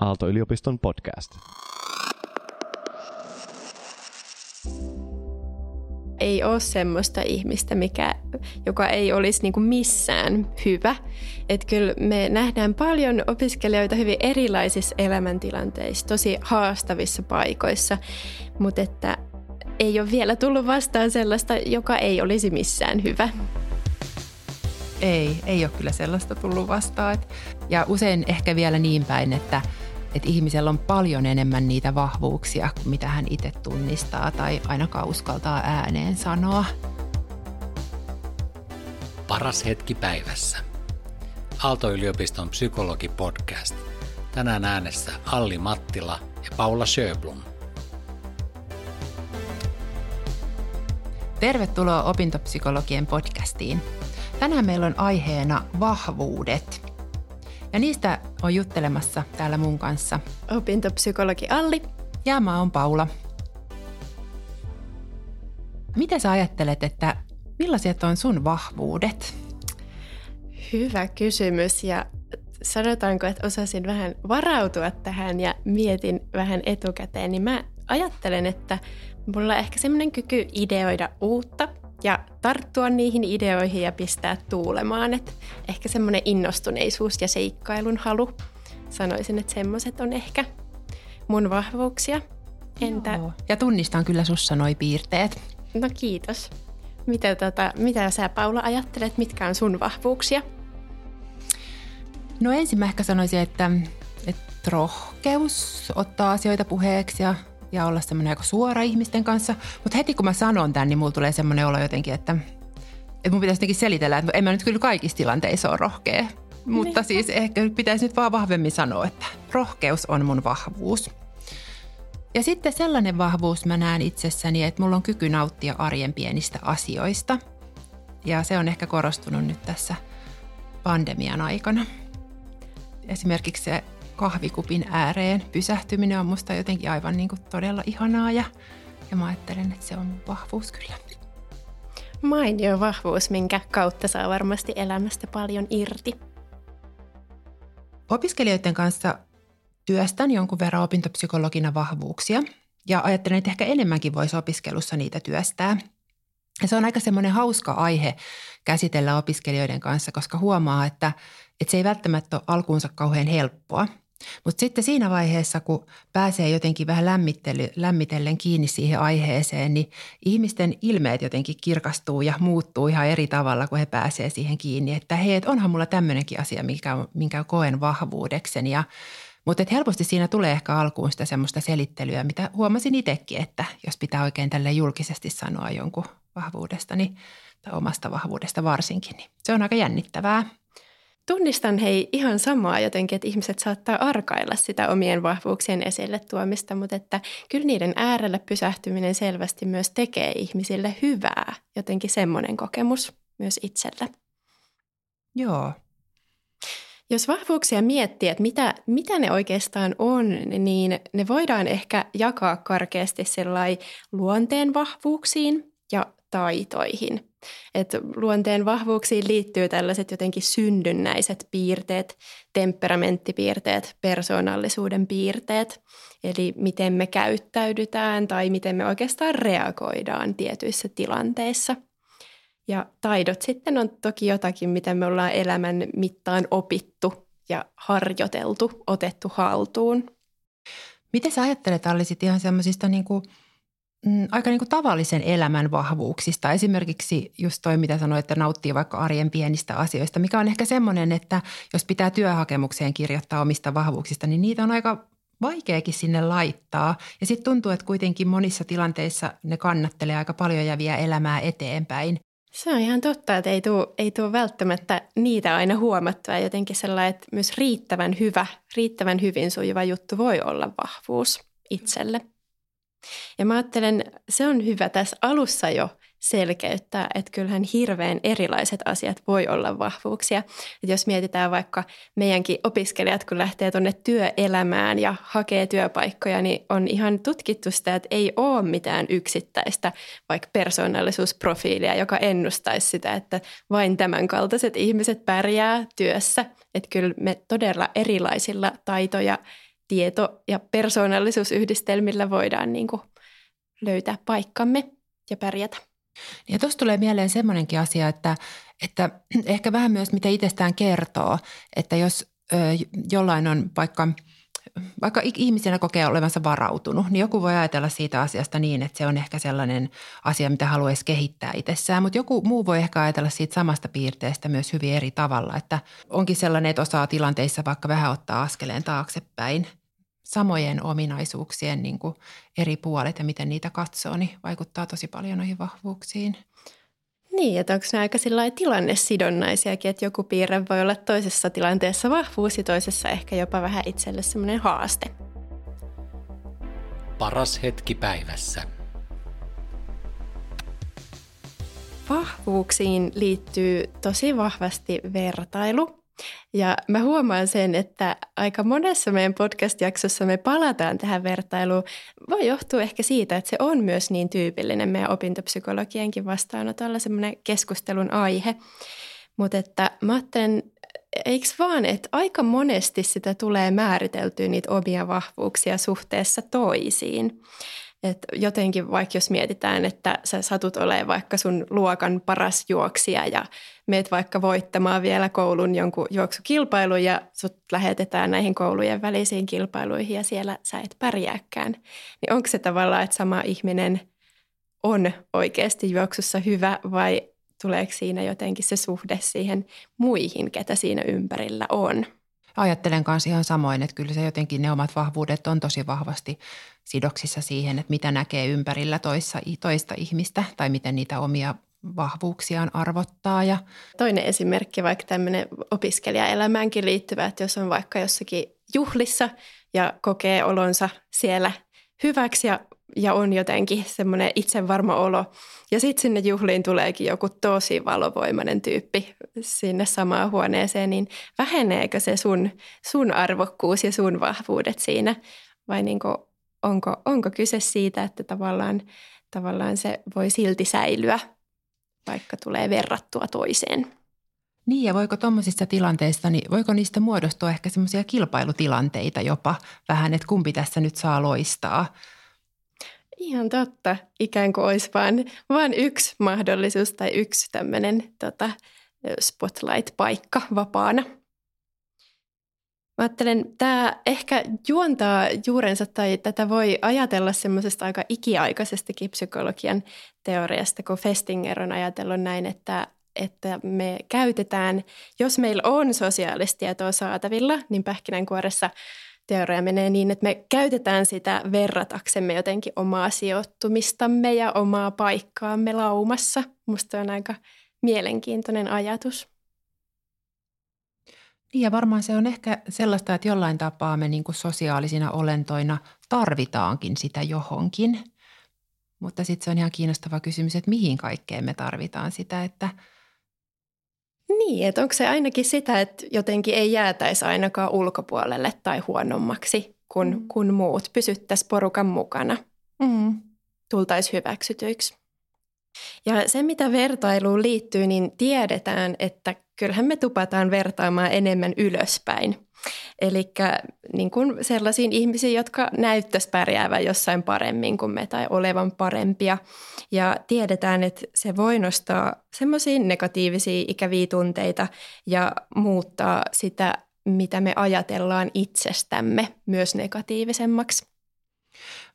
Aalto-yliopiston podcast. Ei ole semmoista ihmistä, mikä, joka ei olisi niin kuin missään hyvä. Et kyllä me nähdään paljon opiskelijoita hyvin erilaisissa elämäntilanteissa, tosi haastavissa paikoissa, mutta että ei ole vielä tullut vastaan sellaista, joka ei olisi missään hyvä. Ei, ei ole kyllä sellaista tullut vastaan. Ja usein ehkä vielä niin päin, että, että ihmisellä on paljon enemmän niitä vahvuuksia kuin mitä hän itse tunnistaa tai ainakaan uskaltaa ääneen sanoa. Paras hetki päivässä. Aalto-yliopiston psykologi-podcast. Tänään äänessä Alli Mattila ja Paula Sjöblom. Tervetuloa opintopsykologien podcastiin. Tänään meillä on aiheena vahvuudet. Ja niistä on juttelemassa täällä mun kanssa. Opintopsykologi Alli. Ja mä oon Paula. Mitä sä ajattelet, että millaiset on sun vahvuudet? Hyvä kysymys ja sanotaanko, että osasin vähän varautua tähän ja mietin vähän etukäteen, niin mä ajattelen, että mulla on ehkä semmoinen kyky ideoida uutta ja tarttua niihin ideoihin ja pistää tuulemaan. Et ehkä semmoinen innostuneisuus ja seikkailun halu. Sanoisin, että semmoiset on ehkä mun vahvuuksia. Entä? Joo. Ja tunnistan kyllä sussa noi piirteet. No kiitos. Mitä, tota, mitä sä Paula ajattelet, mitkä on sun vahvuuksia? No ensin mä ehkä sanoisin, että, että rohkeus ottaa asioita puheeksi ja ja olla semmoinen aika suora ihmisten kanssa. Mutta heti kun mä sanon tämän, niin mulla tulee semmoinen olo jotenkin, että, että mun pitäisi jotenkin selitellä, että en mä nyt kyllä kaikissa tilanteissa ole rohkea. Mutta niin. siis ehkä pitäisi nyt vaan vahvemmin sanoa, että rohkeus on mun vahvuus. Ja sitten sellainen vahvuus mä näen itsessäni, että mulla on kyky nauttia arjen pienistä asioista. Ja se on ehkä korostunut nyt tässä pandemian aikana. Esimerkiksi se kahvikupin ääreen pysähtyminen on musta jotenkin aivan niin kuin todella ihanaa ja, ja mä ajattelen, että se on mun vahvuus kyllä. Mainio vahvuus, minkä kautta saa varmasti elämästä paljon irti. Opiskelijoiden kanssa työstän jonkun verran opintopsykologina vahvuuksia ja ajattelen, että ehkä enemmänkin voisi opiskelussa niitä työstää. Ja se on aika semmoinen hauska aihe käsitellä opiskelijoiden kanssa, koska huomaa, että, että se ei välttämättä ole alkuunsa kauhean helppoa – mutta sitten siinä vaiheessa, kun pääsee jotenkin vähän lämmitellen kiinni siihen aiheeseen, niin ihmisten ilmeet jotenkin kirkastuu ja muuttuu ihan eri tavalla, kun he pääsee siihen kiinni. Että hei, et onhan mulla tämmöinenkin asia, minkä, minkä koen vahvuudekseni. Ja, mutta helposti siinä tulee ehkä alkuun sitä semmoista selittelyä, mitä huomasin itsekin, että jos pitää oikein tälle julkisesti sanoa jonkun vahvuudesta, niin, tai omasta vahvuudesta varsinkin, niin se on aika jännittävää tunnistan hei ihan samaa jotenkin, että ihmiset saattaa arkailla sitä omien vahvuuksien esille tuomista, mutta että kyllä niiden äärelle pysähtyminen selvästi myös tekee ihmisille hyvää. Jotenkin semmoinen kokemus myös itselle. Joo. Jos vahvuuksia miettii, että mitä, mitä ne oikeastaan on, niin ne voidaan ehkä jakaa karkeasti luonteen vahvuuksiin ja taitoihin – et luonteen vahvuuksiin liittyy tällaiset jotenkin synnynnäiset piirteet, temperamenttipiirteet, persoonallisuuden piirteet, eli miten me käyttäydytään tai miten me oikeastaan reagoidaan tietyissä tilanteissa. Ja taidot sitten on toki jotakin, mitä me ollaan elämän mittaan opittu ja harjoiteltu, otettu haltuun. Miten sä ajattelet, Alli, ihan semmoisista niin kuin – aika niin kuin tavallisen elämän vahvuuksista. Esimerkiksi just toi, mitä sanoit, että nauttii vaikka arjen pienistä asioista, mikä on ehkä semmoinen, että jos pitää työhakemukseen kirjoittaa omista vahvuuksista, niin niitä on aika vaikeakin sinne laittaa. Ja sitten tuntuu, että kuitenkin monissa tilanteissa ne kannattelee aika paljon ja vie elämää eteenpäin. Se on ihan totta, että ei tule, ei tule välttämättä niitä aina huomattua. Jotenkin sellainen, että myös riittävän hyvä, riittävän hyvin sujuva juttu voi olla vahvuus itselle. Ja mä ajattelen, se on hyvä tässä alussa jo selkeyttää, että kyllähän hirveän erilaiset asiat voi olla vahvuuksia. Et jos mietitään vaikka meidänkin opiskelijat, kun lähtee tuonne työelämään ja hakee työpaikkoja, niin on ihan tutkittu sitä, että ei ole mitään yksittäistä vaikka persoonallisuusprofiilia, joka ennustaisi sitä, että vain tämän kaltaiset ihmiset pärjää työssä. Että kyllä me todella erilaisilla taitoja tieto- ja persoonallisuusyhdistelmillä voidaan niin kuin löytää paikkamme ja pärjätä. Ja tuossa tulee mieleen semmoinenkin asia, että, että ehkä vähän myös mitä itsestään kertoo, että jos ö, jollain on vaikka – vaikka ihmisenä kokee olevansa varautunut, niin joku voi ajatella siitä asiasta niin, että se on ehkä sellainen asia, mitä haluaisi kehittää itsessään, mutta joku muu voi ehkä ajatella siitä samasta piirteestä myös hyvin eri tavalla, että onkin sellainen, että osaa tilanteissa vaikka vähän ottaa askeleen taaksepäin samojen ominaisuuksien niin kuin eri puolet ja miten niitä katsoo, niin vaikuttaa tosi paljon noihin vahvuuksiin. Niin, että onko ne aika tilannesidonnaisiakin, että joku piirre voi olla toisessa tilanteessa vahvuus ja toisessa ehkä jopa vähän itselle semmoinen haaste. Paras hetki päivässä. Vahvuuksiin liittyy tosi vahvasti vertailu ja mä huomaan sen, että aika monessa meidän podcast-jaksossa me palataan tähän vertailuun. Voi johtua ehkä siitä, että se on myös niin tyypillinen meidän opintopsykologienkin vastaanotolla semmoinen keskustelun aihe. Mutta että mä ajattelen, eikö vaan, että aika monesti sitä tulee määriteltyä niitä omia vahvuuksia suhteessa toisiin. Et jotenkin vaikka jos mietitään, että sä satut olemaan vaikka sun luokan paras juoksija ja meet vaikka voittamaan vielä koulun jonkun juoksukilpailun ja sut lähetetään näihin koulujen välisiin kilpailuihin ja siellä sä et pärjääkään. Niin onko se tavallaan, että sama ihminen on oikeasti juoksussa hyvä vai tuleeko siinä jotenkin se suhde siihen muihin, ketä siinä ympärillä on? Ajattelen kanssa ihan samoin, että kyllä se jotenkin ne omat vahvuudet on tosi vahvasti sidoksissa siihen, että mitä näkee ympärillä toissa, toista ihmistä tai miten niitä omia vahvuuksiaan arvottaa. Ja... Toinen esimerkki vaikka tämmöinen opiskelijaelämäänkin liittyvä, että jos on vaikka jossakin juhlissa ja kokee olonsa siellä hyväksi ja, ja on jotenkin semmoinen itsevarma olo. Ja sitten sinne juhliin tuleekin joku tosi valovoimainen tyyppi sinne samaan huoneeseen, niin väheneekö se sun, sun arvokkuus ja sun vahvuudet siinä? Vai niin onko, onko kyse siitä, että tavallaan, tavallaan se voi silti säilyä vaikka tulee verrattua toiseen. Niin ja voiko tuommoisissa tilanteissa, niin voiko niistä muodostua ehkä semmoisia kilpailutilanteita jopa vähän, että kumpi tässä nyt saa loistaa? Ihan totta. Ikään kuin olisi vain, vain yksi mahdollisuus tai yksi tämmöinen tota, spotlight-paikka vapaana. Mä ajattelen, tämä ehkä juontaa juurensa tai tätä voi ajatella semmoisesta aika ikiaikaisestakin psykologian teoriasta, kun Festinger on ajatellut näin, että, että me käytetään, jos meillä on sosiaalista tietoa saatavilla, niin pähkinänkuoressa teoria menee niin, että me käytetään sitä verrataksemme jotenkin omaa sijoittumistamme ja omaa paikkaamme laumassa. Musta on aika mielenkiintoinen ajatus. Niin ja varmaan se on ehkä sellaista, että jollain tapaa me niin kuin sosiaalisina olentoina tarvitaankin sitä johonkin. Mutta sitten se on ihan kiinnostava kysymys, että mihin kaikkeen me tarvitaan sitä, että niin, että onko se ainakin sitä, että jotenkin ei jäätäisi ainakaan ulkopuolelle tai huonommaksi kuin, mm. kuin muut, pysyttäisiin porukan mukana, mm. tultaisiin hyväksytyiksi. Ja se, mitä vertailuun liittyy, niin tiedetään, että kyllähän me tupataan vertaamaan enemmän ylöspäin. Eli niin kuin sellaisiin ihmisiin, jotka näyttäisi pärjäävän jossain paremmin kuin me tai olevan parempia. Ja tiedetään, että se voi nostaa semmoisia negatiivisia ikäviä tunteita ja muuttaa sitä, mitä me ajatellaan itsestämme myös negatiivisemmaksi.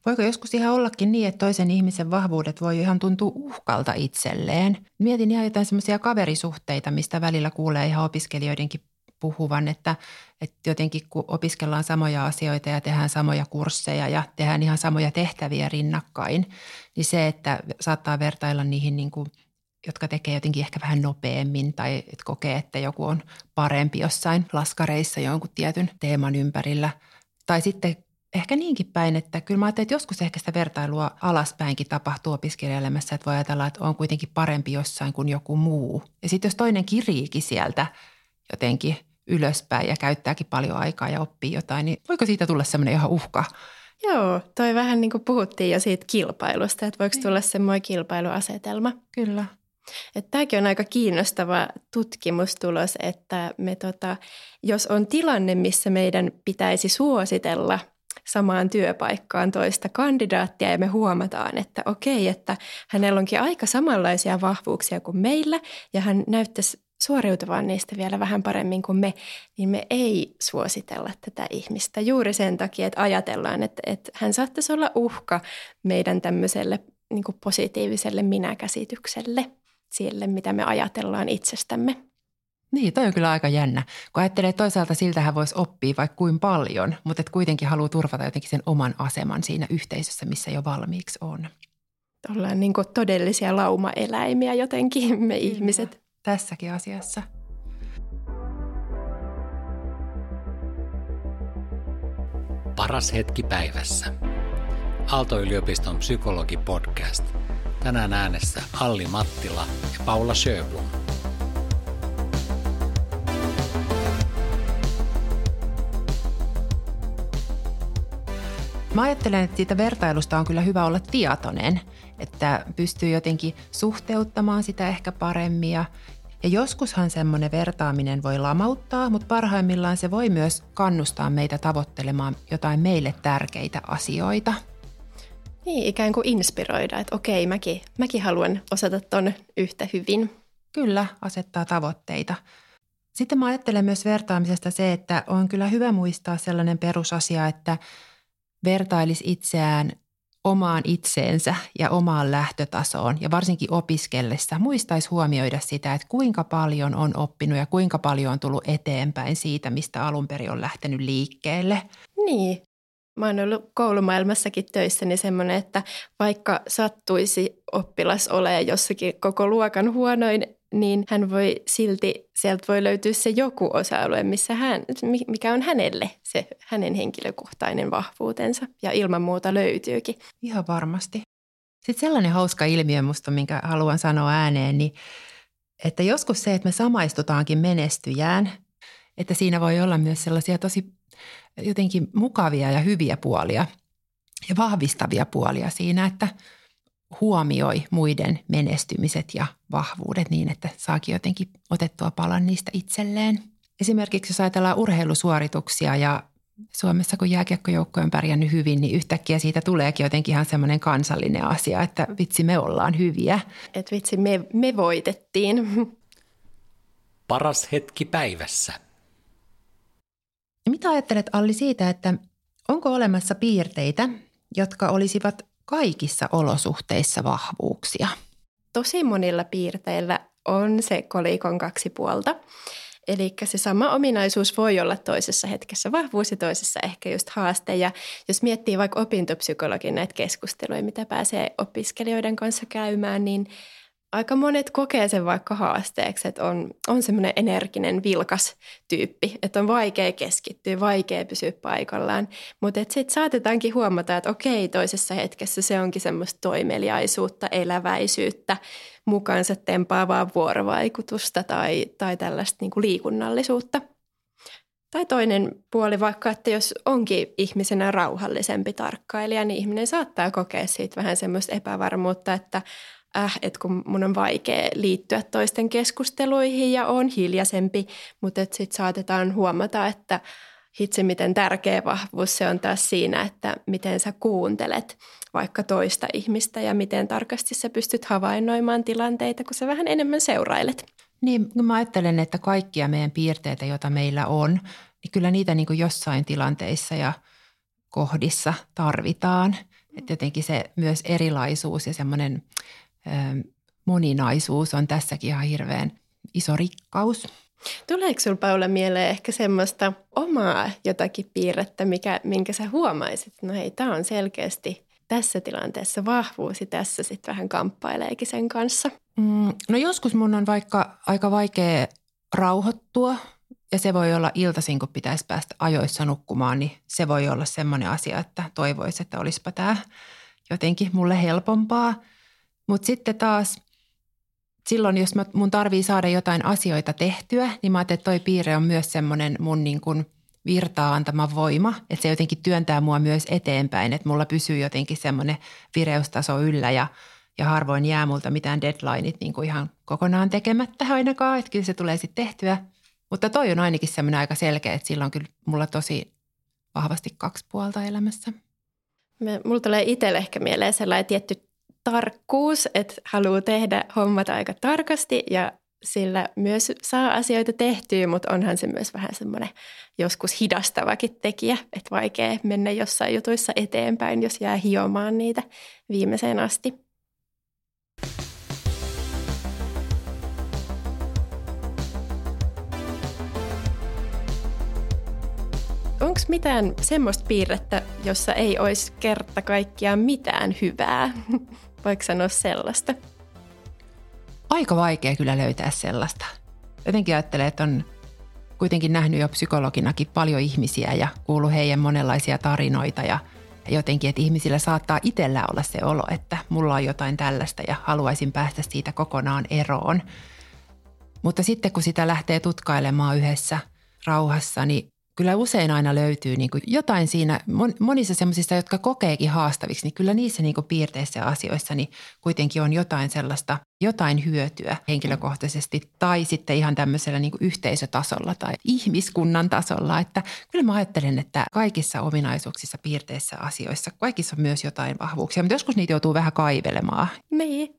Voiko joskus ihan ollakin niin, että toisen ihmisen vahvuudet voi ihan tuntua uhkalta itselleen? Mietin ihan jotain semmoisia kaverisuhteita, mistä välillä kuulee ihan opiskelijoidenkin puhuvan, että, että jotenkin kun opiskellaan samoja asioita ja tehdään samoja kursseja ja tehdään ihan samoja tehtäviä rinnakkain, niin se, että saattaa vertailla niihin niin kuin jotka tekee jotenkin ehkä vähän nopeammin tai että kokee, että joku on parempi jossain laskareissa jonkun tietyn teeman ympärillä. Tai sitten ehkä niinkin päin, että kyllä mä ajattelin, että joskus ehkä sitä vertailua alaspäinkin tapahtuu opiskelijaelämässä, että voi ajatella, että on kuitenkin parempi jossain kuin joku muu. Ja sitten jos toinen kiriikin sieltä jotenkin ylöspäin ja käyttääkin paljon aikaa ja oppii jotain, niin voiko siitä tulla semmoinen ihan uhka? Joo, toi vähän niin kuin puhuttiin jo siitä kilpailusta, että voiko niin. tulla semmoinen kilpailuasetelma. Kyllä. Tämäkin on aika kiinnostava tutkimustulos, että me tota, jos on tilanne, missä meidän pitäisi suositella samaan työpaikkaan toista kandidaattia ja me huomataan, että okei, että hänellä onkin aika samanlaisia vahvuuksia kuin meillä ja hän näyttäisi suoriutuvan niistä vielä vähän paremmin kuin me, niin me ei suositella tätä ihmistä juuri sen takia, että ajatellaan, että, että hän saattaisi olla uhka meidän tämmöiselle niin positiiviselle minäkäsitykselle, sille mitä me ajatellaan itsestämme. Niin, toi on kyllä aika jännä. Kun ajattelee toisaalta siltä hän voisi oppia vaikka kuin paljon, mutta et kuitenkin haluaa turvata jotenkin sen oman aseman siinä yhteisössä, missä jo valmiiksi on. Ollaan niin todellisia laumaeläimiä jotenkin me kyllä. ihmiset. Tässäkin asiassa. Paras hetki päivässä. Aalto-yliopiston psykologi podcast. Tänään äänessä Alli Mattila ja Paula Sjöblom. Mä ajattelen, että siitä vertailusta on kyllä hyvä olla tietoinen, että pystyy jotenkin suhteuttamaan sitä ehkä paremmin ja ja joskushan semmoinen vertaaminen voi lamauttaa, mutta parhaimmillaan se voi myös kannustaa meitä tavoittelemaan jotain meille tärkeitä asioita. Niin, ikään kuin inspiroida, että okei, mäkin, mäkin haluan osata ton yhtä hyvin. Kyllä, asettaa tavoitteita. Sitten mä ajattelen myös vertaamisesta se, että on kyllä hyvä muistaa sellainen perusasia, että – vertailisi itseään omaan itseensä ja omaan lähtötasoon ja varsinkin opiskellessa muistaisi huomioida sitä, että kuinka paljon on oppinut ja kuinka paljon on tullut eteenpäin siitä, mistä alun perin on lähtenyt liikkeelle. Niin, Mä oon ollut koulumaailmassakin töissä, niin semmoinen, että vaikka sattuisi oppilas olemaan jossakin koko luokan huonoin, niin hän voi silti, sieltä voi löytyä se joku osa-alue, missä hän, mikä on hänelle se hänen henkilökohtainen vahvuutensa. Ja ilman muuta löytyykin. Ihan varmasti. Sitten sellainen hauska ilmiö musta, minkä haluan sanoa ääneen, niin että joskus se, että me samaistutaankin menestyjään, että siinä voi olla myös sellaisia tosi jotenkin mukavia ja hyviä puolia ja vahvistavia puolia siinä, että huomioi muiden menestymiset ja vahvuudet niin, että saakin jotenkin otettua palan niistä itselleen. Esimerkiksi jos ajatellaan urheilusuorituksia ja Suomessa kun jääkiekkojoukko on pärjännyt hyvin, niin yhtäkkiä siitä tuleekin jotenkin ihan semmoinen kansallinen asia, että vitsi me ollaan hyviä. Et vitsi me, me voitettiin. Paras hetki päivässä. Mitä ajattelet Alli siitä, että onko olemassa piirteitä, jotka olisivat kaikissa olosuhteissa vahvuuksia? Tosi monilla piirteillä on se kolikon kaksi puolta. Eli se sama ominaisuus voi olla toisessa hetkessä vahvuus ja toisessa ehkä just haaste. Ja jos miettii vaikka opintopsykologin näitä keskusteluja, mitä pääsee opiskelijoiden kanssa käymään, niin – aika monet kokee sen vaikka haasteeksi, että on, on semmoinen energinen, vilkas tyyppi, että on vaikea keskittyä, vaikea pysyä paikallaan. Mutta sitten saatetaankin huomata, että okei, toisessa hetkessä se onkin semmoista toimeliaisuutta, eläväisyyttä, mukaansa tempaavaa vuorovaikutusta tai, tai tällaista niin kuin liikunnallisuutta. Tai toinen puoli vaikka, että jos onkin ihmisenä rauhallisempi tarkkailija, niin ihminen saattaa kokea siitä vähän semmoista epävarmuutta, että äh, että kun mun on vaikea liittyä toisten keskusteluihin ja on hiljaisempi, mutta sitten saatetaan huomata, että hitse miten tärkeä vahvuus se on taas siinä, että miten sä kuuntelet vaikka toista ihmistä ja miten tarkasti sä pystyt havainnoimaan tilanteita, kun sä vähän enemmän seurailet. Niin, mä ajattelen, että kaikkia meidän piirteitä, joita meillä on, niin kyllä niitä niin jossain tilanteissa ja kohdissa tarvitaan. Että jotenkin se myös erilaisuus ja semmoinen moninaisuus on tässäkin ihan hirveän iso rikkaus. Tuleeko sinulla Paula mieleen ehkä semmoista omaa jotakin piirrettä, mikä, minkä sä huomaisit, no hei, tämä on selkeästi tässä tilanteessa vahvuus ja tässä sitten vähän kamppaileekin sen kanssa? Mm, no joskus mun on vaikka aika vaikea rauhoittua ja se voi olla iltaisin, kun pitäisi päästä ajoissa nukkumaan, niin se voi olla semmoinen asia, että toivoisi, että olisipa tämä jotenkin mulle helpompaa – mutta sitten taas silloin, jos mä, mun tarvii saada jotain asioita tehtyä, niin mä ajattelin, että toi piirre on myös semmoinen mun niin kuin virtaa antama voima, että se jotenkin työntää mua myös eteenpäin, että mulla pysyy jotenkin semmoinen vireustaso yllä ja, ja harvoin jää multa mitään deadlineit niin kuin ihan kokonaan tekemättä ainakaan, että kyllä se tulee sitten tehtyä. Mutta toi on ainakin semmoinen aika selkeä, että sillä on kyllä mulla tosi vahvasti kaksi puolta elämässä. Me, mulla tulee itselle ehkä mieleen sellainen tietty tarkkuus, että haluaa tehdä hommat aika tarkasti ja sillä myös saa asioita tehtyä, mutta onhan se myös vähän semmoinen joskus hidastavakin tekijä, että vaikea mennä jossain jutuissa eteenpäin, jos jää hiomaan niitä viimeiseen asti. Onko mitään semmoista piirrettä, jossa ei olisi kerta kaikkiaan mitään hyvää? Voiko sanoa sellaista? Aika vaikea kyllä löytää sellaista. Jotenkin ajattelee, että on kuitenkin nähnyt jo psykologinakin paljon ihmisiä ja kuullut heidän monenlaisia tarinoita ja jotenkin, että ihmisillä saattaa itsellä olla se olo, että mulla on jotain tällaista ja haluaisin päästä siitä kokonaan eroon. Mutta sitten kun sitä lähtee tutkailemaan yhdessä rauhassa, niin kyllä usein aina löytyy niin kuin jotain siinä, monissa semmoisissa, jotka kokeekin haastaviksi, niin kyllä niissä niin kuin piirteissä ja asioissa niin kuitenkin on jotain sellaista, jotain hyötyä henkilökohtaisesti tai sitten ihan tämmöisellä niin kuin yhteisötasolla tai ihmiskunnan tasolla. Että kyllä mä ajattelen, että kaikissa ominaisuuksissa, piirteissä asioissa, kaikissa on myös jotain vahvuuksia, mutta joskus niitä joutuu vähän kaivelemaan. Niin,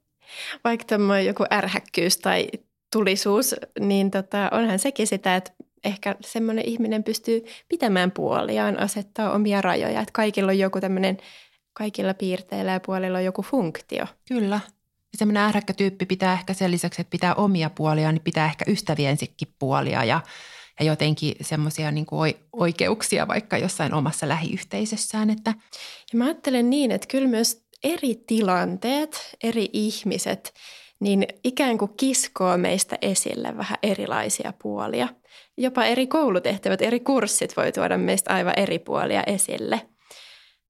vaikka tämmöinen joku ärhäkkyys tai tulisuus, niin tota, onhan sekin sitä, että ehkä semmoinen ihminen pystyy pitämään puoliaan, asettaa omia rajoja. Että kaikilla on joku tämmöinen, kaikilla piirteillä ja puolilla on joku funktio. Kyllä. Ja semmoinen ärhäkkä tyyppi pitää ehkä sen lisäksi, että pitää omia puolia, niin pitää ehkä ystäviensikin puolia ja, ja jotenkin semmoisia niin oikeuksia vaikka jossain omassa lähiyhteisössään. Että. Ja mä ajattelen niin, että kyllä myös eri tilanteet, eri ihmiset, niin ikään kuin kiskoo meistä esille vähän erilaisia puolia – jopa eri koulutehtävät, eri kurssit voi tuoda meistä aivan eri puolia esille.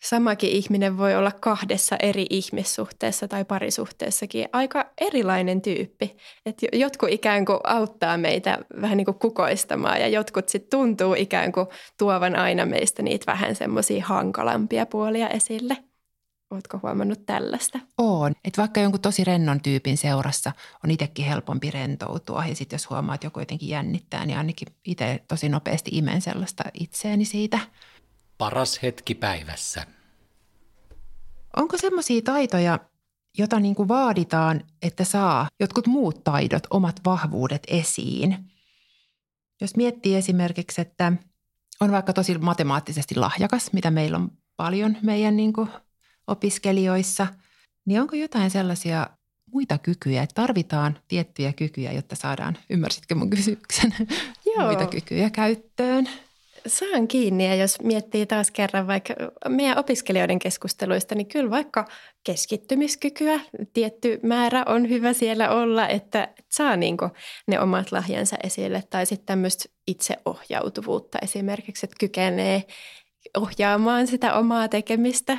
Samakin ihminen voi olla kahdessa eri ihmissuhteessa tai parisuhteessakin aika erilainen tyyppi. Et jotkut ikään kuin auttaa meitä vähän niin kuin kukoistamaan ja jotkut sitten tuntuu ikään kuin tuovan aina meistä niitä vähän semmoisia hankalampia puolia esille. Oletko huomannut tällaista? On. Että vaikka jonkun tosi rennon tyypin seurassa on itsekin helpompi rentoutua ja sitten jos huomaa, että joku jotenkin jännittää, niin ainakin itse tosi nopeasti imen sellaista itseäni siitä. Paras hetki päivässä. Onko semmoisia taitoja, jota niin kuin vaaditaan, että saa jotkut muut taidot, omat vahvuudet esiin? Jos miettii esimerkiksi, että on vaikka tosi matemaattisesti lahjakas, mitä meillä on paljon meidän niin kuin opiskelijoissa, niin onko jotain sellaisia muita kykyjä, että tarvitaan tiettyjä kykyjä, jotta saadaan, ymmärsitkö mun kysymyksen, Joo. muita kykyjä käyttöön? Saan kiinni ja jos miettii taas kerran vaikka meidän opiskelijoiden keskusteluista, niin kyllä vaikka keskittymiskykyä, tietty määrä on hyvä siellä olla, että saa niin ne omat lahjansa esille tai sitten tämmöistä itseohjautuvuutta esimerkiksi, että kykenee ohjaamaan sitä omaa tekemistä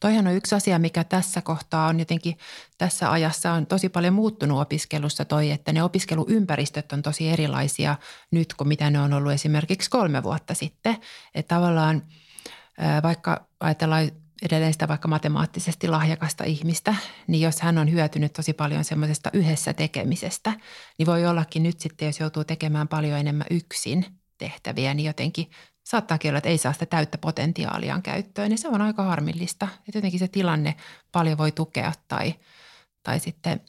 Toihan on yksi asia, mikä tässä kohtaa on jotenkin tässä ajassa on tosi paljon muuttunut opiskelussa toi, että ne opiskeluympäristöt on tosi erilaisia nyt kuin mitä ne on ollut esimerkiksi kolme vuotta sitten. Että tavallaan vaikka ajatellaan edelleen sitä vaikka matemaattisesti lahjakasta ihmistä, niin jos hän on hyötynyt tosi paljon semmoisesta yhdessä tekemisestä, niin voi ollakin nyt sitten, jos joutuu tekemään paljon enemmän yksin tehtäviä, niin jotenkin saattaa olla, että ei saa sitä täyttä potentiaaliaan käyttöön. Ja se on aika harmillista, että jotenkin se tilanne paljon voi tukea tai, tai sitten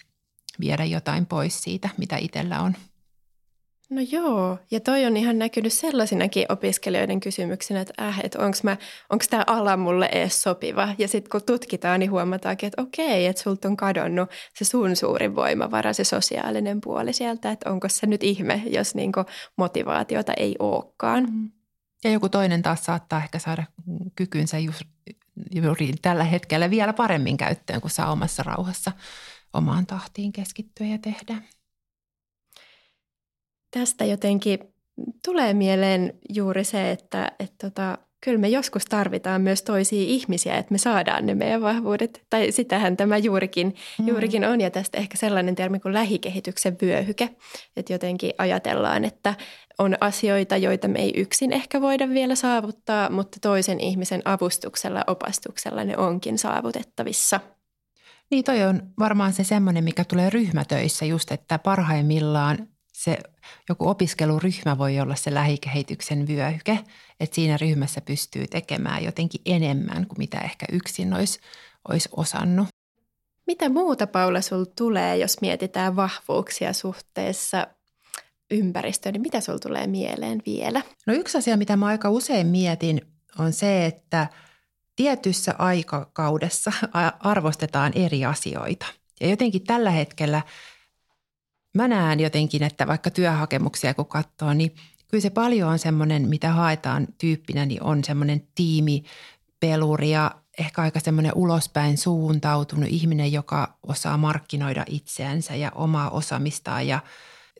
viedä jotain pois siitä, mitä itsellä on. No joo, ja toi on ihan näkynyt sellaisinakin opiskelijoiden kysymyksenä, että äh, että onko tämä ala mulle edes sopiva. Ja sitten kun tutkitaan, niin huomataankin, että okei, että sulta on kadonnut se sun suurin voimavara, se sosiaalinen puoli sieltä, että onko se nyt ihme, jos niinku motivaatiota ei olekaan. Mm. Ja joku toinen taas saattaa ehkä saada kykynsä juuri tällä hetkellä vielä paremmin käyttöön, kun saa omassa rauhassa omaan tahtiin keskittyä ja tehdä. Tästä jotenkin tulee mieleen juuri se, että, että tota, kyllä me joskus tarvitaan myös toisia ihmisiä, että me saadaan ne meidän vahvuudet. Tai sitähän tämä juurikin, mm. juurikin on. Ja tästä ehkä sellainen termi kuin lähikehityksen vyöhyke. Että jotenkin ajatellaan, että on asioita, joita me ei yksin ehkä voida vielä saavuttaa, mutta toisen ihmisen avustuksella, opastuksella ne onkin saavutettavissa. Niin toi on varmaan se semmoinen, mikä tulee ryhmätöissä just, että parhaimmillaan se joku opiskeluryhmä voi olla se lähikehityksen vyöhyke, että siinä ryhmässä pystyy tekemään jotenkin enemmän kuin mitä ehkä yksin olisi, olisi osannut. Mitä muuta Paula sul tulee, jos mietitään vahvuuksia suhteessa ympäristöön, niin mitä sul tulee mieleen vielä? No yksi asia, mitä mä aika usein mietin, on se, että tietyssä aikakaudessa arvostetaan eri asioita. Ja jotenkin tällä hetkellä mä näen jotenkin, että vaikka työhakemuksia kun katsoo, niin kyllä se paljon on semmoinen, mitä haetaan tyyppinä, niin on semmoinen tiimi, peluri ja ehkä aika semmoinen ulospäin suuntautunut ihminen, joka osaa markkinoida itseänsä ja omaa osaamistaan. Ja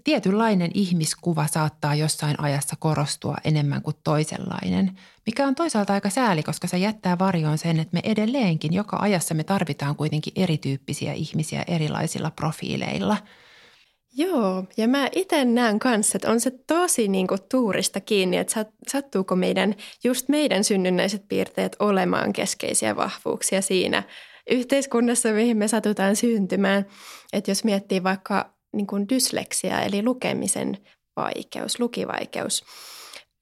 tietynlainen ihmiskuva saattaa jossain ajassa korostua enemmän kuin toisenlainen, mikä on toisaalta aika sääli, koska se jättää varjoon sen, että me edelleenkin joka ajassa me tarvitaan kuitenkin erityyppisiä ihmisiä erilaisilla profiileilla – Joo, ja mä itse näen kanssa, että on se tosi niin kuin tuurista kiinni, että sattuuko meidän, just meidän synnynnäiset piirteet olemaan keskeisiä vahvuuksia siinä yhteiskunnassa, mihin me satutaan syntymään. Että jos miettii vaikka niin kuin dysleksia, eli lukemisen vaikeus, lukivaikeus,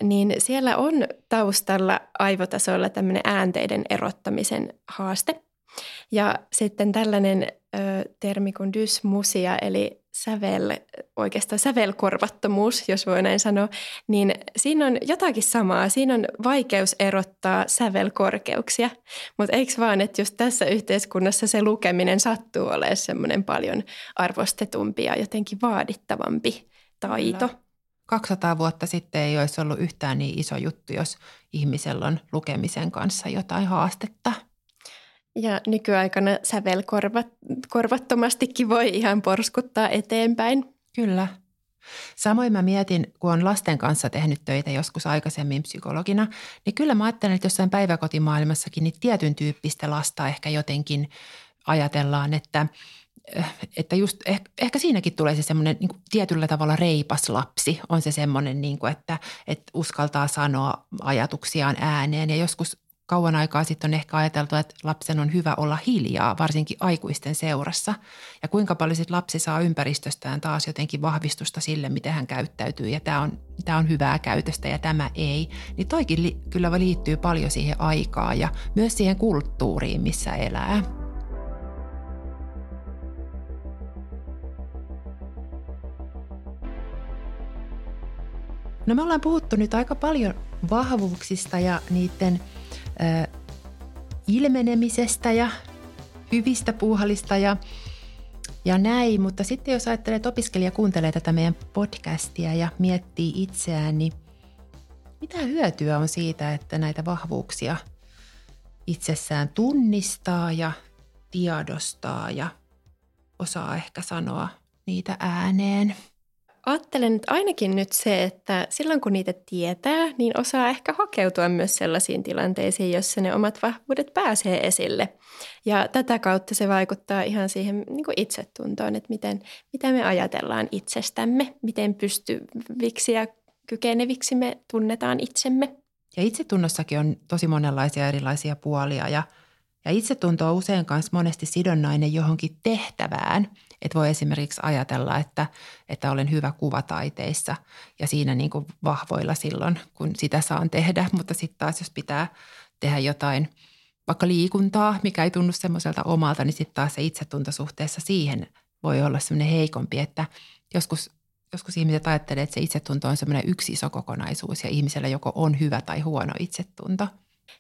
niin siellä on taustalla aivotasolla tämmöinen äänteiden erottamisen haaste. Ja sitten tällainen ö, termi kuin dysmusia, eli sävel, oikeastaan sävelkorvattomuus, jos voi näin sanoa, niin siinä on jotakin samaa. Siinä on vaikeus erottaa sävelkorkeuksia, mutta eikö vaan, että just tässä yhteiskunnassa se lukeminen sattuu olemaan semmoinen paljon arvostetumpi ja jotenkin vaadittavampi taito. Kyllä. 200 vuotta sitten ei olisi ollut yhtään niin iso juttu, jos ihmisellä on lukemisen kanssa jotain haastetta – ja nykyaikana sävelkorvattomastikin voi ihan porskuttaa eteenpäin. Kyllä. Samoin mä mietin, kun on lasten kanssa tehnyt töitä joskus aikaisemmin psykologina, niin kyllä mä ajattelen, että jossain päiväkotimaailmassakin niin tietyn tyyppistä lasta ehkä jotenkin ajatellaan, että että just ehkä, ehkä siinäkin tulee se semmoinen niin tietyllä tavalla reipas lapsi. On se semmoinen, niin kuin, että, että uskaltaa sanoa ajatuksiaan ääneen ja joskus kauan aikaa sitten on ehkä ajateltu, että lapsen on hyvä olla hiljaa, varsinkin aikuisten seurassa. Ja kuinka paljon sitten lapsi saa ympäristöstään taas jotenkin vahvistusta sille, miten hän käyttäytyy. Ja tämä on, tämä on hyvää käytöstä ja tämä ei. Niin toikin li, kyllä liittyy paljon siihen aikaan ja myös siihen kulttuuriin, missä elää. No me ollaan puhuttu nyt aika paljon vahvuuksista ja niiden – ilmenemisestä ja hyvistä puuhalista ja, ja näin. Mutta sitten jos ajattelee, että opiskelija kuuntelee tätä meidän podcastia ja miettii itseään, niin mitä hyötyä on siitä, että näitä vahvuuksia itsessään tunnistaa ja tiedostaa ja osaa ehkä sanoa niitä ääneen? Ajattelen että ainakin nyt se, että silloin kun niitä tietää, niin osaa ehkä hakeutua myös sellaisiin tilanteisiin, jossa ne omat vahvuudet pääsee esille. Ja tätä kautta se vaikuttaa ihan siihen niin kuin itsetuntoon, että miten, mitä me ajatellaan itsestämme, miten pystyviksi ja kykeneviksi me tunnetaan itsemme. Ja itsetunnossakin on tosi monenlaisia erilaisia puolia ja, ja itsetunto on usein myös monesti sidonnainen johonkin tehtävään – että voi esimerkiksi ajatella, että, että olen hyvä kuvataiteissa ja siinä niin kuin vahvoilla silloin, kun sitä saan tehdä. Mutta sitten taas, jos pitää tehdä jotain vaikka liikuntaa, mikä ei tunnu semmoiselta omalta, niin sitten taas se itsetunto suhteessa siihen voi olla semmoinen heikompi, että joskus joskus ihmiset ajattelee, että se itsetunto on semmoinen yksi iso kokonaisuus ja ihmisellä joko on hyvä tai huono itsetunto.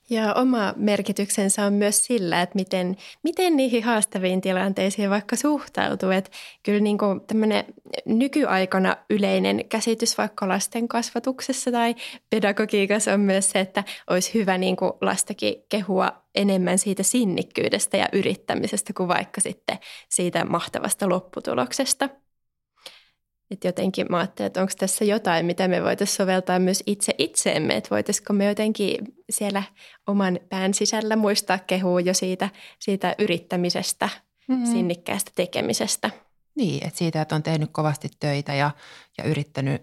Ja oma merkityksensä on myös sillä, että miten, miten niihin haastaviin tilanteisiin vaikka suhtautuu. Että kyllä niin kuin tämmöinen nykyaikana yleinen käsitys vaikka lasten kasvatuksessa tai pedagogiikassa on myös se, että olisi hyvä niin kuin lastakin kehua enemmän siitä sinnikkyydestä ja yrittämisestä kuin vaikka sitten siitä mahtavasta lopputuloksesta. Että jotenkin mä ajattelin, että onko tässä jotain, mitä me voitaisiin soveltaa myös itse itseemme, että voitaisiko me jotenkin siellä oman pään sisällä muistaa kehua jo siitä, siitä yrittämisestä, mm-hmm. sinnikkäästä tekemisestä. Niin, että siitä, että on tehnyt kovasti töitä ja, ja yrittänyt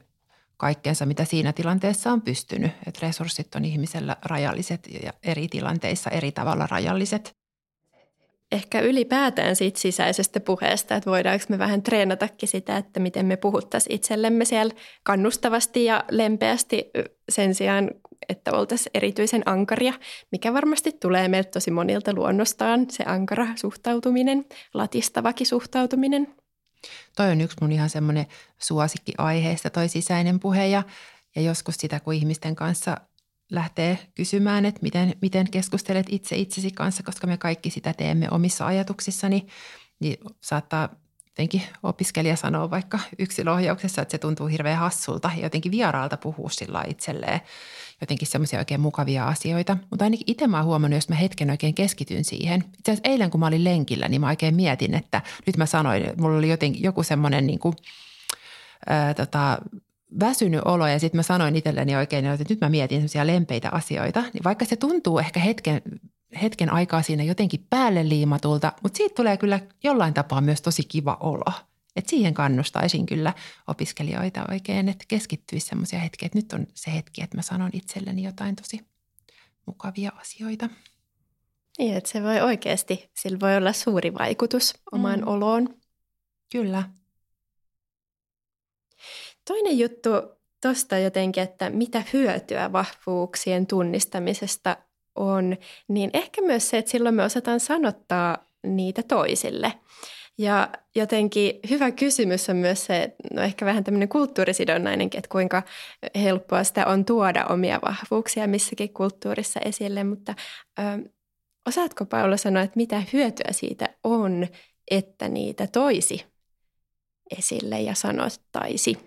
kaikkeensa, mitä siinä tilanteessa on pystynyt. Että resurssit on ihmisellä rajalliset ja eri tilanteissa eri tavalla rajalliset. Ehkä ylipäätään siitä sisäisestä puheesta, että voidaanko me vähän treenatakin sitä, että miten me puhuttaisiin itsellemme siellä kannustavasti ja lempeästi sen sijaan, että oltaisiin erityisen ankaria, mikä varmasti tulee meiltä tosi monilta luonnostaan, se ankara suhtautuminen, latistavakin suhtautuminen. Toi on yksi mun ihan semmoinen suosikki aiheesta, toi sisäinen puhe ja, ja joskus sitä, kun ihmisten kanssa lähtee kysymään, että miten, miten keskustelet itse itsesi kanssa, koska me kaikki sitä teemme omissa ajatuksissani, niin saattaa jotenkin opiskelija sanoa vaikka yksilöohjauksessa, että se tuntuu hirveän hassulta ja jotenkin vieraalta puhua sillä itselleen jotenkin semmoisia oikein mukavia asioita. Mutta ainakin itse mä oon huomannut, jos mä hetken oikein keskityn siihen. Itse asiassa eilen, kun mä olin lenkillä, niin mä oikein mietin, että nyt mä sanoin, että mulla oli jotenkin joku semmoinen niin kuin, ää, tota, väsynyt olo ja sitten mä sanoin itselleni oikein, että nyt mä mietin semmoisia lempeitä asioita, niin vaikka se tuntuu ehkä hetken, hetken aikaa siinä jotenkin päälle liimatulta, mutta siitä tulee kyllä jollain tapaa myös tosi kiva olo. Et siihen kannustaisin kyllä opiskelijoita oikein, että keskittyisi semmoisia hetkiä, että nyt on se hetki, että mä sanon itselleni jotain tosi mukavia asioita. Niin, että se voi oikeasti, sillä voi olla suuri vaikutus omaan mm. oloon. Kyllä. Toinen juttu tuosta jotenkin, että mitä hyötyä vahvuuksien tunnistamisesta on, niin ehkä myös se, että silloin me osataan sanottaa niitä toisille. Ja jotenkin hyvä kysymys on myös se, no ehkä vähän tämmöinen kulttuurisidonnainenkin, että kuinka helppoa sitä on tuoda omia vahvuuksia missäkin kulttuurissa esille, mutta ö, osaatko Paula sanoa, että mitä hyötyä siitä on, että niitä toisi esille ja sanottaisi?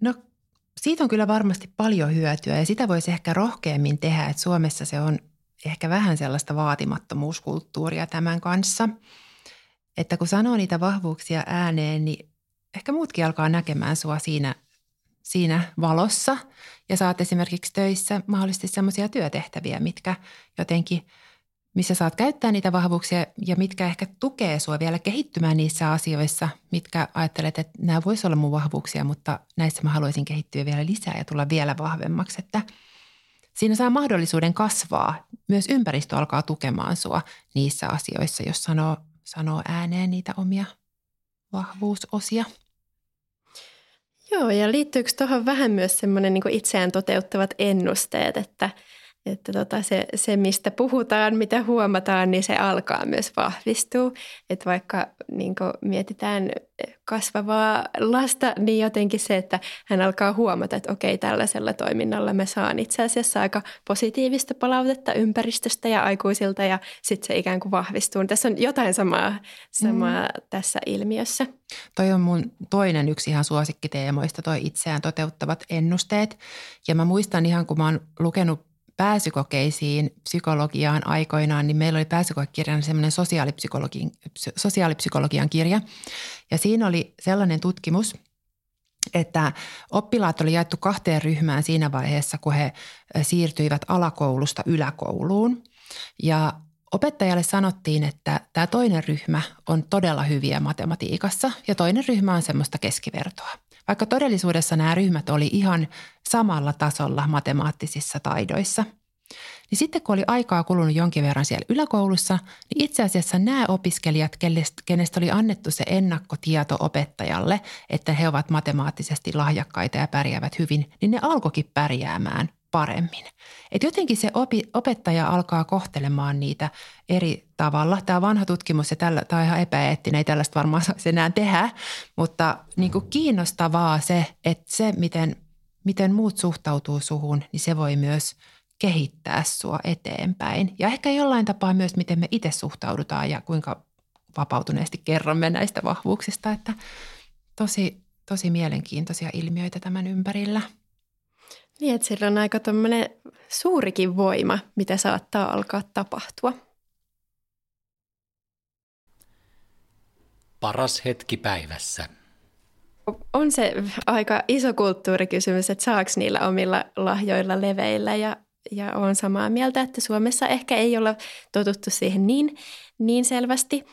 No siitä on kyllä varmasti paljon hyötyä ja sitä voisi ehkä rohkeammin tehdä, että Suomessa se on ehkä vähän sellaista vaatimattomuuskulttuuria tämän kanssa. Että kun sanoo niitä vahvuuksia ääneen, niin ehkä muutkin alkaa näkemään sua siinä, siinä valossa ja saat esimerkiksi töissä mahdollisesti sellaisia työtehtäviä, mitkä jotenkin – missä saat käyttää niitä vahvuuksia ja mitkä ehkä tukee sua vielä kehittymään niissä asioissa, mitkä ajattelet, että nämä voisi olla mun vahvuuksia, mutta näissä mä haluaisin kehittyä vielä lisää ja tulla vielä vahvemmaksi, että siinä saa mahdollisuuden kasvaa. Myös ympäristö alkaa tukemaan sua niissä asioissa, jos sanoo, sanoo ääneen niitä omia vahvuusosia. Joo, ja liittyykö tuohon vähän myös semmoinen niin itseään toteuttavat ennusteet, että – että tota se, se, mistä puhutaan, mitä huomataan, niin se alkaa myös vahvistua. Että vaikka niin mietitään kasvavaa lasta, niin jotenkin se, että hän alkaa huomata, että okei, tällaisella toiminnalla mä saan itse asiassa aika positiivista palautetta ympäristöstä ja aikuisilta ja sitten se ikään kuin vahvistuu. Tässä on jotain samaa, samaa mm. tässä ilmiössä. Toi on mun toinen yksi ihan suosikkiteemoista, toi itseään toteuttavat ennusteet. Ja mä muistan ihan, kun mä oon lukenut pääsykokeisiin psykologiaan aikoinaan, niin meillä oli pääsykokekirjana semmoinen sosiaalipsykologian, sosiaalipsykologian kirja. Ja siinä oli sellainen tutkimus, että oppilaat oli jaettu kahteen ryhmään siinä vaiheessa, kun he siirtyivät alakoulusta yläkouluun. Ja opettajalle sanottiin, että tämä toinen ryhmä on todella hyviä matematiikassa ja toinen ryhmä on semmoista keskivertoa. Vaikka todellisuudessa nämä ryhmät oli ihan samalla tasolla matemaattisissa taidoissa. Niin sitten kun oli aikaa kulunut jonkin verran siellä yläkoulussa, niin itse asiassa nämä opiskelijat, kenestä oli annettu se ennakkotieto opettajalle, että he ovat matemaattisesti lahjakkaita ja pärjäävät hyvin, niin ne alkoikin pärjäämään paremmin. Et jotenkin se opi, opettaja alkaa kohtelemaan niitä eri tavalla. Tämä vanha tutkimus, ja tällä, tämä on ihan epäeettinen, ei tällaista varmaan saisi enää tehdä, mutta niin kuin kiinnostavaa se, että se, miten, miten muut suhtautuu suhun, niin se voi myös kehittää sua eteenpäin. Ja ehkä jollain tapaa myös, miten me itse suhtaudutaan ja kuinka vapautuneesti kerromme näistä vahvuuksista, että tosi, tosi mielenkiintoisia ilmiöitä tämän ympärillä – niin, että sillä on aika suurikin voima, mitä saattaa alkaa tapahtua. Paras hetki päivässä. On se aika iso kulttuurikysymys, että saako niillä omilla lahjoilla leveillä ja, ja on samaa mieltä, että Suomessa ehkä ei olla totuttu siihen niin, niin selvästi.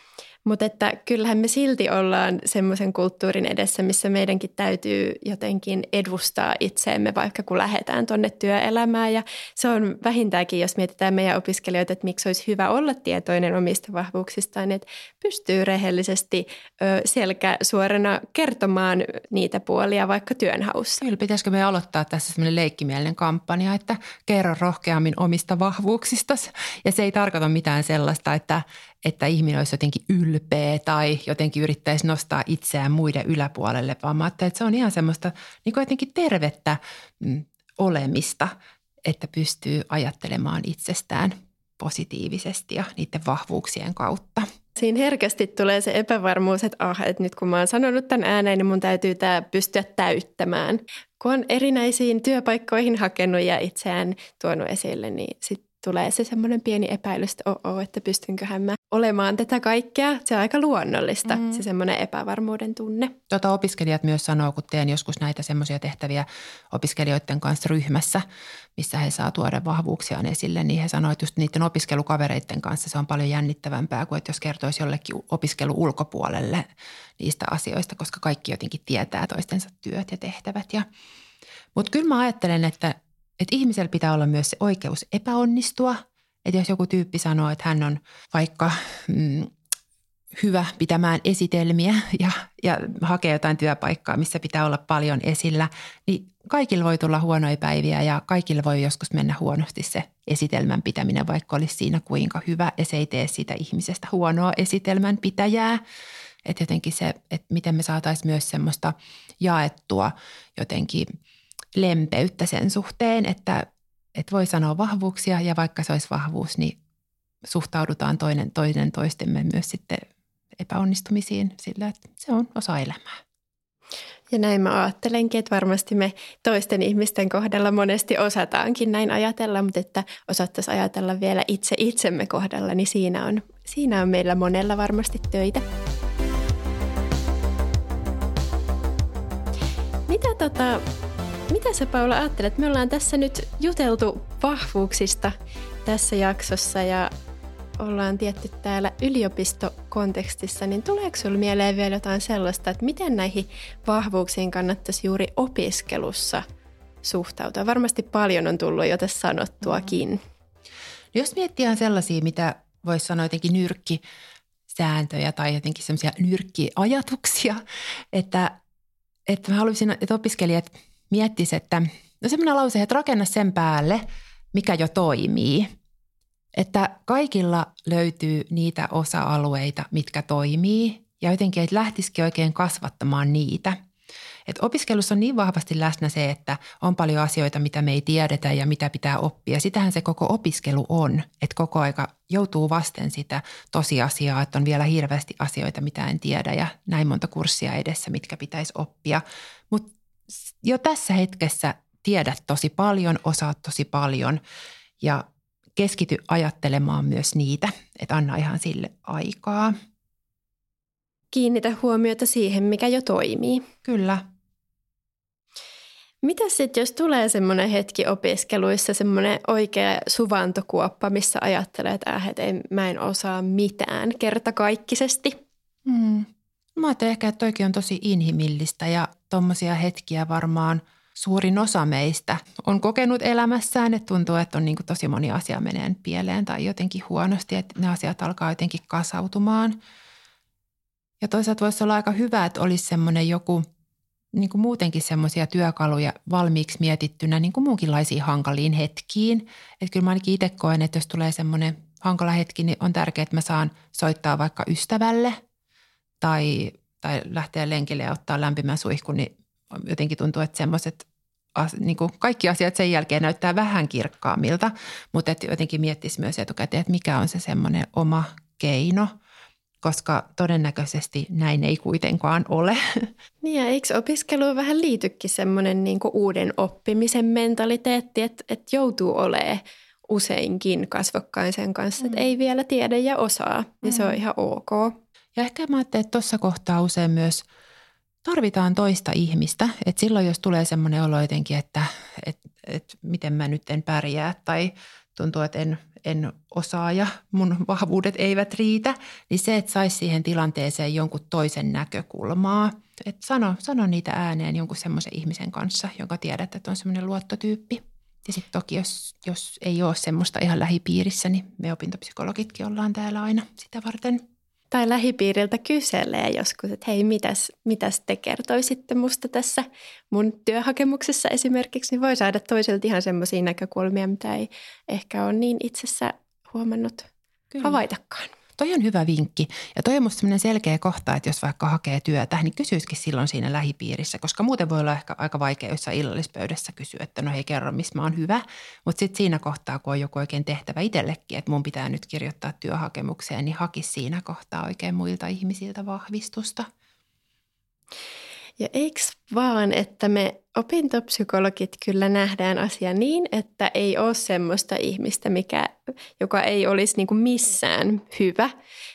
Mutta että kyllähän me silti ollaan semmoisen kulttuurin edessä, missä meidänkin täytyy jotenkin edustaa itseemme, vaikka kun lähdetään tuonne työelämään. Ja se on vähintäänkin, jos mietitään meidän opiskelijoita, että miksi olisi hyvä olla tietoinen omista vahvuuksistaan, että pystyy rehellisesti selkä suorana kertomaan niitä puolia vaikka työnhaussa. Kyllä, pitäisikö me aloittaa tässä semmoinen leikkimielinen kampanja, että kerro rohkeammin omista vahvuuksistasi. Ja se ei tarkoita mitään sellaista, että, että ihminen olisi jotenkin ylpeä tai jotenkin yrittäisi nostaa itseään muiden yläpuolelle, vaan mä että se on ihan semmoista niin kuin jotenkin tervettä mm, olemista, että pystyy ajattelemaan itsestään positiivisesti ja niiden vahvuuksien kautta. Siinä herkästi tulee se epävarmuus, että, ah, että nyt kun mä oon sanonut tämän ääneen, niin mun täytyy tämä pystyä täyttämään. Kun on erinäisiin työpaikkoihin hakenut ja itseään tuonut esille, niin sit tulee se semmoinen pieni epäilys, että oh, että pystynköhän mä olemaan tätä kaikkea. Se on aika luonnollista, mm. se semmoinen epävarmuuden tunne. Tota opiskelijat myös sanoo, kun teen joskus näitä semmoisia tehtäviä opiskelijoiden kanssa ryhmässä, missä he saa tuoda vahvuuksiaan esille, niin he sanoivat, että just niiden opiskelukavereiden kanssa se on paljon jännittävämpää kuin että jos kertoisi jollekin opiskelu ulkopuolelle niistä asioista, koska kaikki jotenkin tietää toistensa työt ja tehtävät. Ja, mutta kyllä mä ajattelen, että että ihmisellä pitää olla myös se oikeus epäonnistua. Että jos joku tyyppi sanoo, että hän on vaikka mm, hyvä pitämään esitelmiä ja, ja hakee jotain työpaikkaa, missä pitää olla paljon esillä, niin kaikilla voi tulla huonoja päiviä ja kaikilla voi joskus mennä huonosti se esitelmän pitäminen, vaikka olisi siinä kuinka hyvä ja se ei tee sitä ihmisestä huonoa esitelmän pitäjää. Että jotenkin se, että miten me saataisiin myös semmoista jaettua jotenkin – lempeyttä sen suhteen, että, että voi sanoa vahvuuksia ja vaikka se olisi vahvuus, niin suhtaudutaan toinen, toinen toistemme myös sitten epäonnistumisiin sillä, että se on osa elämää. Ja näin mä ajattelenkin, että varmasti me toisten ihmisten kohdalla monesti osataankin näin ajatella, mutta että osattaisiin ajatella vielä itse itsemme kohdalla, niin siinä on, siinä on meillä monella varmasti töitä. Mitä tota, mitä sä Paula ajattelet? Me ollaan tässä nyt juteltu vahvuuksista tässä jaksossa ja ollaan tietty täällä yliopistokontekstissa, niin tuleeko sinulle mieleen vielä jotain sellaista, että miten näihin vahvuuksiin kannattaisi juuri opiskelussa suhtautua? Varmasti paljon on tullut jo tässä sanottuakin. Mm. Jos miettii sellaisia, mitä voisi sanoa jotenkin nyrkki, sääntöjä tai jotenkin semmoisia nyrkkiajatuksia, että, että mä haluaisin, että opiskelijat miettisi, että no semmoinen lause, että rakenna sen päälle, mikä jo toimii. Että kaikilla löytyy niitä osa-alueita, mitkä toimii ja jotenkin, että lähtisikin oikein kasvattamaan niitä. Et opiskelussa on niin vahvasti läsnä se, että on paljon asioita, mitä me ei tiedetä ja mitä pitää oppia. Sitähän se koko opiskelu on, että koko aika joutuu vasten sitä tosiasiaa, että on vielä hirveästi asioita, mitä en tiedä ja näin monta kurssia edessä, mitkä pitäisi oppia. Mutta jo tässä hetkessä tiedät tosi paljon, osaat tosi paljon ja keskity ajattelemaan myös niitä, että anna ihan sille aikaa. Kiinnitä huomiota siihen, mikä jo toimii. Kyllä. Mitä sitten, jos tulee semmoinen hetki opiskeluissa, semmoinen oikea suvantokuoppa, missä ajattelee, että, äh, että ei, mä en osaa mitään kertakaikkisesti? Hmm. Mä ajattelen ehkä, että toikin on tosi inhimillistä ja tuommoisia hetkiä varmaan suurin osa meistä on kokenut elämässään, että tuntuu, että on niin kuin tosi moni asia menee pieleen tai jotenkin huonosti, että ne asiat alkaa jotenkin kasautumaan. Ja toisaalta voisi olla aika hyvä, että olisi semmoinen joku niin kuin muutenkin semmoisia työkaluja valmiiksi mietittynä niin kuin muunkinlaisiin hankaliin hetkiin. Että kyllä mä ainakin itse koen, että jos tulee semmoinen hankala hetki, niin on tärkeää, että mä saan soittaa vaikka ystävälle – tai, tai lähteä lenkille ja ottaa lämpimän suihkun, niin jotenkin tuntuu, että semmoiset niin kuin kaikki asiat sen jälkeen näyttää vähän kirkkaammilta, mutta että jotenkin miettisi myös etukäteen, että mikä on se semmoinen oma keino, koska todennäköisesti näin ei kuitenkaan ole. Niin ja eikö opiskeluun vähän liitykin semmoinen niin uuden oppimisen mentaliteetti, että, että joutuu olemaan useinkin kasvokkain sen kanssa, mm. että ei vielä tiedä ja osaa, ja mm. se on mm. ihan ok. Ja ehkä mä ajattelen, että tuossa kohtaa usein myös tarvitaan toista ihmistä. Että silloin, jos tulee semmoinen olo jotenkin, että, että, että miten mä nyt en pärjää tai, tuntuu, että en, en osaa ja mun vahvuudet eivät riitä, niin se, että saisi siihen tilanteeseen jonkun toisen näkökulmaa. Että sano, sano niitä ääneen jonkun semmoisen ihmisen kanssa, jonka tiedät, että on semmoinen luottotyyppi. Ja sitten toki, jos, jos ei ole semmoista ihan lähipiirissä, niin me opintopsykologitkin ollaan täällä aina sitä varten – tai lähipiiriltä kyselee joskus, että hei, mitäs, mitäs te kertoisitte musta tässä mun työhakemuksessa esimerkiksi, niin voi saada toiselta ihan semmoisia näkökulmia, mitä ei ehkä ole niin itsessä huomannut Kyllä. havaitakaan. Toi on hyvä vinkki. Ja toi on musta selkeä kohta, että jos vaikka hakee työtä, niin kysyisikin silloin siinä lähipiirissä, koska muuten voi olla ehkä aika vaikea jossain illallispöydässä kysyä, että no hei kerro, missä mä oon hyvä. Mutta sitten siinä kohtaa, kun on joku oikein tehtävä itsellekin, että mun pitää nyt kirjoittaa työhakemukseen, niin hakisi siinä kohtaa oikein muilta ihmisiltä vahvistusta. Ja eikö vaan, että me opintopsykologit kyllä nähdään asia niin, että ei ole semmoista ihmistä, mikä, joka ei olisi niin kuin missään hyvä.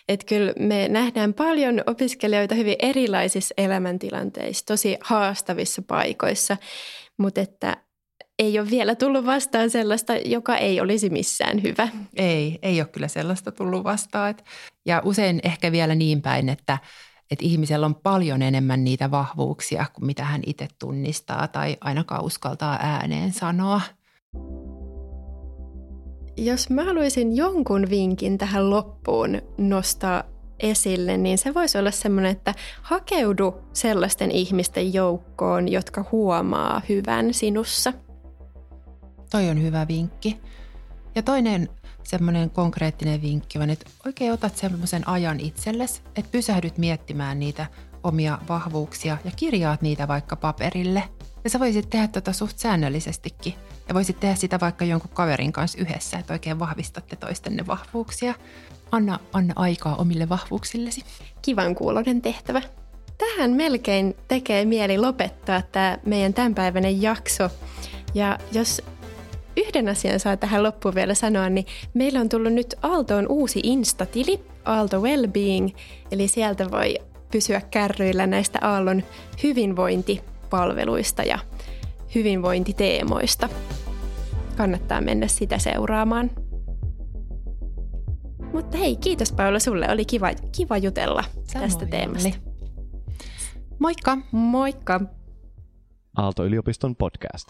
Että kyllä me nähdään paljon opiskelijoita hyvin erilaisissa elämäntilanteissa, tosi haastavissa paikoissa, mutta että ei ole vielä tullut vastaan sellaista, joka ei olisi missään hyvä. Ei, ei ole kyllä sellaista tullut vastaan. Ja usein ehkä vielä niin päin, että – että ihmisellä on paljon enemmän niitä vahvuuksia kuin mitä hän itse tunnistaa tai ainakaan uskaltaa ääneen sanoa. Jos mä haluaisin jonkun vinkin tähän loppuun nostaa esille, niin se voisi olla semmoinen, että hakeudu sellaisten ihmisten joukkoon, jotka huomaa hyvän sinussa. Toi on hyvä vinkki. Ja toinen semmoinen konkreettinen vinkki on, että oikein otat semmoisen ajan itsellesi, että pysähdyt miettimään niitä omia vahvuuksia ja kirjaat niitä vaikka paperille. Ja sä voisit tehdä tätä suht säännöllisestikin. Ja voisit tehdä sitä vaikka jonkun kaverin kanssa yhdessä, että oikein vahvistatte toistenne vahvuuksia. Anna, anna aikaa omille vahvuuksillesi. Kivan kuulonen tehtävä. Tähän melkein tekee mieli lopettaa tämä meidän tämänpäiväinen jakso. Ja jos yhden asian saa tähän loppuun vielä sanoa, niin meillä on tullut nyt Aaltoon uusi Insta-tili, Aalto Wellbeing, eli sieltä voi pysyä kärryillä näistä Aallon hyvinvointipalveluista ja hyvinvointiteemoista. Kannattaa mennä sitä seuraamaan. Mutta hei, kiitos Paula sulle. Oli kiva, kiva jutella Samoin tästä teemasta. Moikka! Moikka! Aalto-yliopiston podcast.